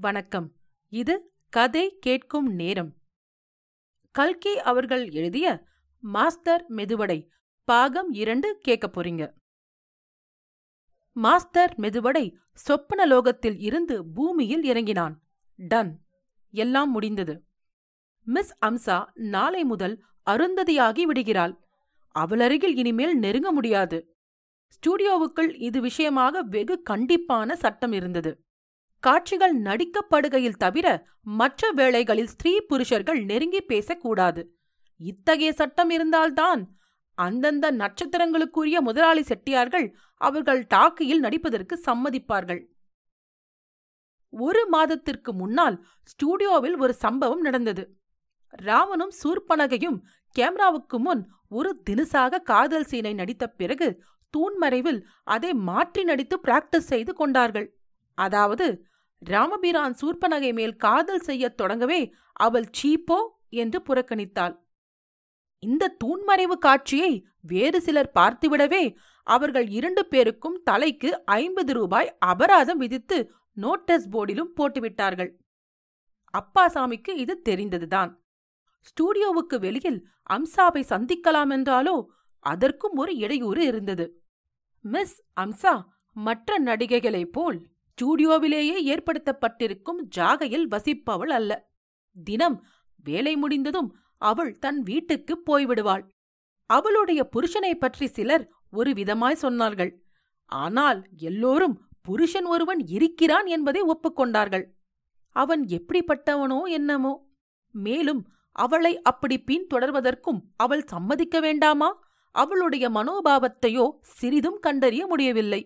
வணக்கம். இது கதை கேட்கும் நேரம். கல்கி அவர்கள் எழுதிய மாஸ்டர் மெதுவடை பாகம் இரண்டு கேட்கப் போறீங்க. மாஸ்டர் மெதுவடை சொப்பன லோகத்தில் இருந்து பூமியில் இறங்கினான். டன். எல்லாம் முடிந்தது. மிஸ் அம்சா நாளை முதல் அருந்ததியாகி விடுகிறாள். அவளருகில் இனிமேல் நெருங்க முடியாது. ஸ்டூடியோவுக்குள் இது விஷயமாக வெகு கண்டிப்பான சட்டம் இருந்தது. காட்சிகள் நடிக்கப்படுகையில் தவிர மற்ற வேளைகளில் ஸ்திரீ புருஷர்கள் நெருங்கி பேசக்கூடாது. இத்தகைய சட்டம் இருந்தால்தான் அந்தந்த நட்சத்திரங்களுக்குரிய முதலாளி செட்டியார்கள் அவர்கள் டாக்கியில் நடிப்பதற்கு சம்மதிப்பார்கள். ஒரு மாதத்திற்கு முன்னால் ஸ்டூடியோவில் ஒரு சம்பவம் நடந்தது. ராமனும் சூர்பனகையும் கேமராவுக்கு முன் ஒரு தினுசாக காதல் சீனை நடித்த பிறகு தூண்மறைவில் அதை மாற்றி நடித்து பிராக்டிஸ் செய்து கொண்டார்கள். அதாவது ராமபிரான் சூர்பனகை மேல் காதல் செய்யத் தொடங்கவே அவள் சீப்போ என்று புறக்கணித்தாள். இந்த தூண்மறைவு காட்சியை வேறு சிலர் பார்த்துவிடவே அவர்கள் இரண்டு பேருக்கும் தலைக்கு ஐம்பது ரூபாய் அபராதம் விதித்து நோட்டீஸ் போர்டிலும் போட்டுவிட்டார்கள். அப்பாசாமிக்கு இது தெரிந்ததுதான். ஸ்டூடியோவுக்கு வெளியில் அம்சாவை சந்திக்கலாம் என்றாலோ அதற்கும் ஒரு இடையூறு இருந்தது. மிஸ் அம்சா மற்ற நடிகைகளைப் போல் ஸ்டூடியோவிலேயே ஏற்படுத்தப்பட்டிருக்கும் ஜாகையில் வசிப்பவள் அல்ல. தினம் வேலை முடிந்ததும் அவள் தன் வீட்டுக்கு போய்விடுவாள். அவளுடைய புருஷனை பற்றி சிலர் ஒரு விதமாய் சொன்னார்கள். ஆனால் எல்லோரும் புருஷன் ஒருவன் இருக்கிறான் என்பதை ஒப்புக்கொண்டார்கள் அவன் எப்படிப்பட்டவனோ என்னமோ. மேலும் அவளை அப்படி பின்தொடர்வதற்கும் அவள் சம்மதிக்க வேண்டாமா? அவளுடைய மனோபாவத்தையோ சிறிதும் கண்டறிய முடியவில்லை.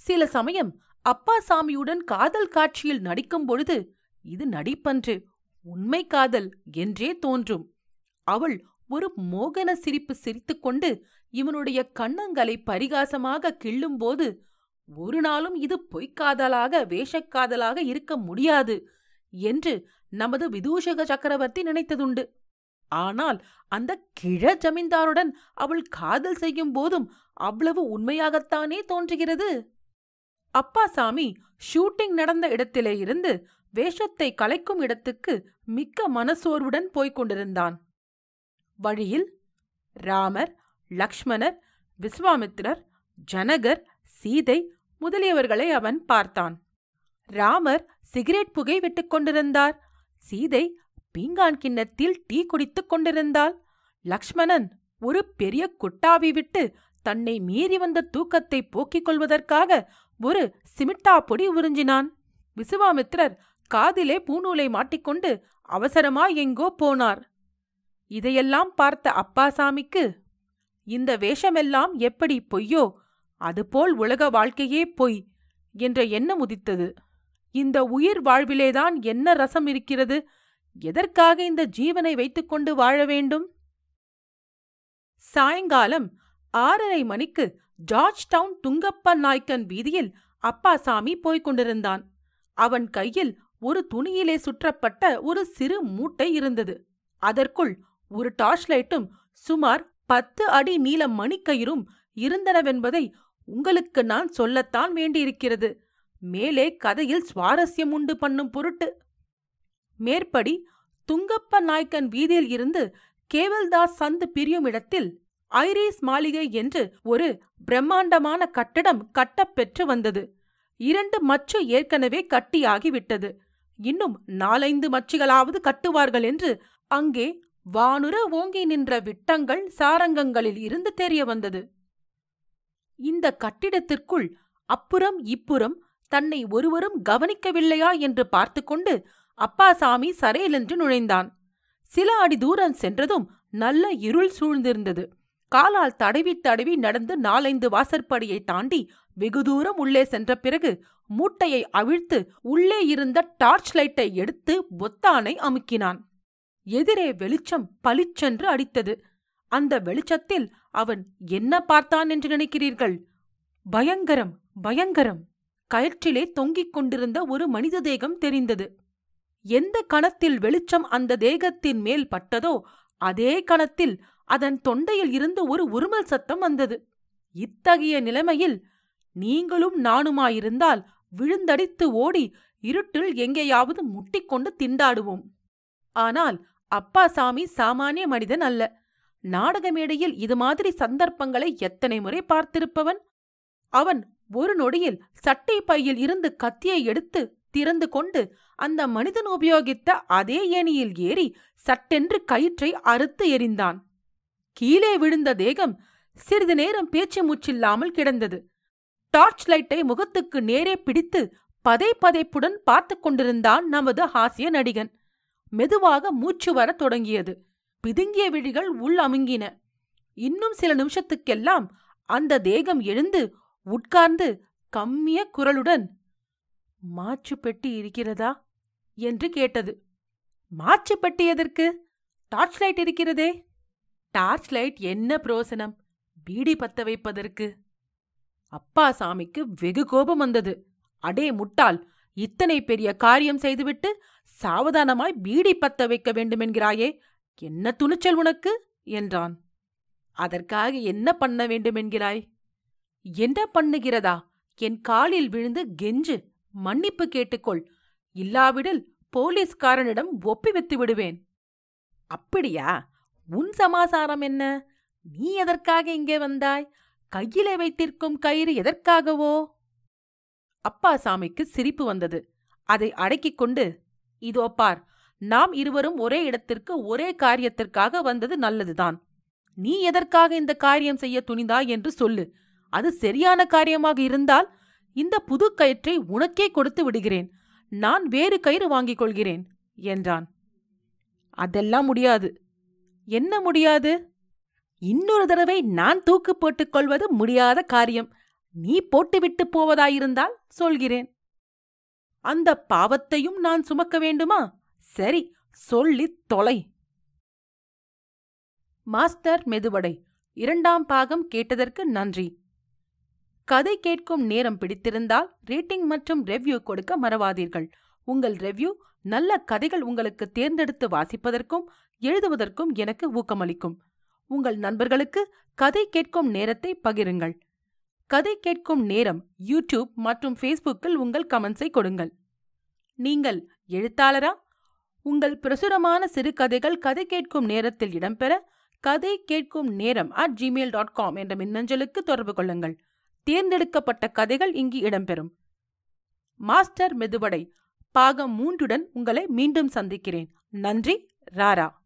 சில சமயம் அப்பாசாமியுடன் காதல் காட்சியில் நடிக்கும் பொழுது இது நடிப்பன்று உண்மை காதல் என்றே தோன்றும். அவள் ஒரு மோகன சிரிப்பு சிரித்துக்கொண்டு இவனுடைய கண்ணங்களை பரிகாசமாக கிள்ளும்போது ஒரு நாளும் இது பொய்க்காதலாக வேஷக்காதலாக இருக்க முடியாது என்று நமது விதூஷக சக்கரவர்த்தி நினைத்ததுண்டு. ஆனால் அந்த கிழ ஜமீன்தாருடன் அவள் காதல் செய்யும் போதும் அவ்வளவு உண்மையாகத்தானே தோன்றுகிறது? அப்பாசாமி ஷூட்டிங் நடந்த இடத்திலே இருந்து வேஷத்தை கலைக்கும் இடத்துக்கு மிக்க மனசோர்வுடன் போய்க் கொண்டிருந்தான். வழியில் ராமர் லக்ஷ்மணர் விஸ்வாமித்திரர் ஜனகர் சீதை முதலியவர்களை அவன் பார்த்தான். ராமர் சிகரெட் புகை விட்டுக் கொண்டிருந்தார். சீதை பீங்கான் கிண்ணத்தில் டீ குடித்துக் கொண்டிருந்தாள். லக்ஷ்மணன் ஒரு பெரிய குட்டாவி விட்டு தன்னை மீறி வந்த தூக்கத்தை போக்கிக் கொள்வதற்காக ஒரு சிமிட்டா பொடி உறிஞ்சினான். விசுவாமித்திரர் காதிலே பூநூலை மாட்டிக்கொண்டு அவசரமாய் எங்கோ போனார். இதையெல்லாம் பார்த்த அப்பாசாமிக்கு இந்த வேஷமெல்லாம் எப்படி பொய்யோ அதுபோல் உலக வாழ்க்கையே பொய் என்ற எண்ணம் உதித்தது. இந்த உயிர் வாழ்விலேதான் என்ன ரசம் இருக்கிறது? எதற்காக இந்த ஜீவனை வைத்துக்கொண்டு வாழ வேண்டும்? சாயங்காலம் ஆறரை மணிக்கு ஜார்ஜ் டவுன் துங்கப்ப நாய்க்கன் வீதியில் அப்பாசாமி போய்க் கொண்டிருந்தான். அவன் கையில் ஒரு துணியிலே சுற்றப்பட்ட ஒரு சிறு மூட்டை இருந்தது. அதற்குள் ஒரு டார்ச் லைட்டும் சுமார் பத்து அடி நீள மணிக்கயிறும் இருந்தனவென்பதை உங்களுக்கு நான் சொல்லத்தான் வேண்டியிருக்கிறது. மேலே கதையில் சுவாரஸ்யம் உண்டு பண்ணும் பொருட்டு. மேற்படி துங்கப்ப நாய்க்கன் வீதியில் இருந்து கேவல்தாஸ் சந்து பிரியும் இடத்தில் ஐரீஸ் மாளிகை என்று ஒரு பிரம்மாண்டமான கட்டடம் கட்டப்பெற்று வந்தது. இரண்டு மச்சு ஏற்கனவே கட்டியாகிவிட்டது. இன்னும் நாலைந்து மச்சுகளாவது கட்டுவார்கள் என்று அங்கே வானுர ஓங்கி நின்ற விட்டங்கள் சாரங்கங்களில் இருந்து தெரிய வந்தது. இந்த கட்டிடத்திற்குள் அப்புறம் இப்புறம் தன்னை ஒருவரும் கவனிக்கவில்லையா என்று பார்த்துக்கொண்டு அப்பாசாமி சரையலென்று நுழைந்தான். சில அடி தூரம் சென்றதும் நல்ல இருள் சூழ்ந்திருந்தது. காலால் தடவி தடவி நடந்து நாலைந்து வாசற்படியை தாண்டி வெகு தூரம் உள்ளே சென்ற பிறகு மூட்டையை அவிழ்த்து உள்ளே இருந்த டார்ச் லைட்டை எடுத்து பொத்தானை அமுக்கினான். எதிரே வெளிச்சம் பளிச்சென்று அடித்தது. அந்த வெளிச்சத்தில் அவன் என்ன பார்த்தான் என்று நினைக்கிறீர்கள்? பயங்கரம் பயங்கரம்! கயிற்றிலே தொங்கிக் கொண்டிருந்த ஒரு மனித தேகம் தெரிந்தது. எந்த கணத்தில் வெளிச்சம் அந்த தேகத்தின் மேல் பட்டதோ அதே கணத்தில் அதன் தொண்டையில் இருந்து ஒரு உருமல் சத்தம் வந்தது. இத்தகைய நிலைமையில் நீங்களும் நானுமாயிருந்தால் விழுந்தடித்து ஓடி இருட்டில் எங்கேயாவது முட்டிக்கொண்டு திண்டாடுவோம். ஆனால் அப்பாசாமி சாமானிய மனிதன் அல்ல. நாடக மேடையில் இது மாதிரி சந்தர்ப்பங்களை எத்தனை முறை பார்த்திருப்பவன்? அவன் ஒரு நொடியில் சட்டை பையில் இருந்து கத்தியை எடுத்து திறந்து கொண்டு அந்த மனிதன் உபயோகித்த அதே ஏணியில் ஏறி சட்டென்று கயிற்றை அறுத்து எறிந்தான். கீழே விழுந்த தேகம் சிறிது நேரம் பேச்சு மூச்சில்லாமல் கிடந்தது. டார்ச் லைட்டை முகத்துக்கு நேரே பிடித்து பதை பதைப்புடன் பார்த்து கொண்டிருந்தான் நமது ஹாஸ்ய நடிகன். மெதுவாக மூச்சு வரத் தொடங்கியது. பிதுங்கிய விழிகள் உள் அமுங்கின. இன்னும் சில நிமிஷத்துக்கெல்லாம் அந்த தேகம் எழுந்து உட்கார்ந்து கம்மிய குரலுடன் மாச்சு பெட்டி இருக்கிறதா? என்று கேட்டது. மாச்சு பெட்டி எதற்கு? டார்ச் லைட் இருக்கிறதே. டார்ச் லைட் என்ன புரோசனம் பீடி பத்த வைப்பதற்கு. அப்பா சாமிக்கு வெகு கோபம் வந்தது. அடே முட்டாள் இத்தனை பெரிய காரியம் செய்துவிட்டு சாவதானமாய் பீடி பத்த வைக்க வேண்டுமென்கிறாயே. என்ன துணிச்சல் உனக்கு? என்றான். அதற்காக என்ன பண்ண வேண்டுமென்கிறாய்? என்ன பண்ணுகிறதா? என் காலில் விழுந்து கெஞ்சு மன்னிப்பு கேட்டுக்கொள். இல்லாவிடில் போலீஸ்காரனிடம் ஒப்பிவித்து விடுவேன். அப்படியா? உன் சமாசாரம் என்ன? நீ எதற்காக இங்கே வந்தாய்? கையிலே வைத்திருக்கும் கயிறு எதற்காகவோ? அப்பாசாமிக்கு சிரிப்பு வந்தது. அதை அடக்கிக் கொண்டு இதோ பார் நாம் இருவரும் ஒரே இடத்திற்கு ஒரே காரியத்திற்காக வந்தது நல்லதுதான். நீ எதற்காக இந்த காரியம் செய்ய துணிந்தாய் என்று சொல்லு. அது சரியான காரியமாக இருந்தால் இந்த புது கயிற்றை உனக்கே கொடுத்து விடுகிறேன். நான் வேறு கயிறு வாங்கிக் கொள்கிறேன் என்றான். அதெல்லாம் முடியாது. என்ன முடியாது? இன்னொரு தடவை நான் தூக்கு போட்டுக் கொள்வது முடியாத காரியம். நீ போட்டுவிட்டு போவதாயிருந்தால் சொல்கிறேன். அந்த பாவத்தையும் நான் சுமக்க வேண்டுமா? சரி சொல்லித் தொலை. மாஸ்டர் மெதுவடை. இரண்டாம் பாகம் கேட்டதற்கு நன்றி. கதை கேட்கும் நேரம் பிடித்திருந்தால் ரேட்டிங் மற்றும் ரெவ்யூ கொடுக்க மறவாதீர்கள். உங்கள் ரெவ்யூ நல்ல கதைகள் உங்களுக்கு தேர்ந்தெடுத்து வாசிப்பதற்கும் எழுதுவதற்கும் எனக்கு ஊக்கமளிக்கும். உங்கள் நண்பர்களுக்கு கதை கேட்கும் நேரத்தை பகிருங்கள். கதை கேட்கும் நேரம் யூடியூப் மற்றும் ஃபேஸ்புக்கில் உங்கள் கமெண்ட்ஸை கொடுங்கள். நீங்கள் எழுத்தாளரா? உங்கள் பிரசுரமான சிறுகதைகள் கதை கேட்கும் நேரத்தில் இடம்பெற கதை கேட்கும் நேரம் அட் ஜிமெயில் டாட் காம் என்ற மின்னஞ்சலுக்கு தொடர்பு கொள்ளுங்கள். தேர்ந்தெடுக்கப்பட்ட கதைகள் இங்கு இடம்பெறும். மாஸ்டர் மெதுவடை. பாகம் மூன்றுடன் உங்களை மீண்டும் சந்திக்கிறேன். நன்றி. ராரா.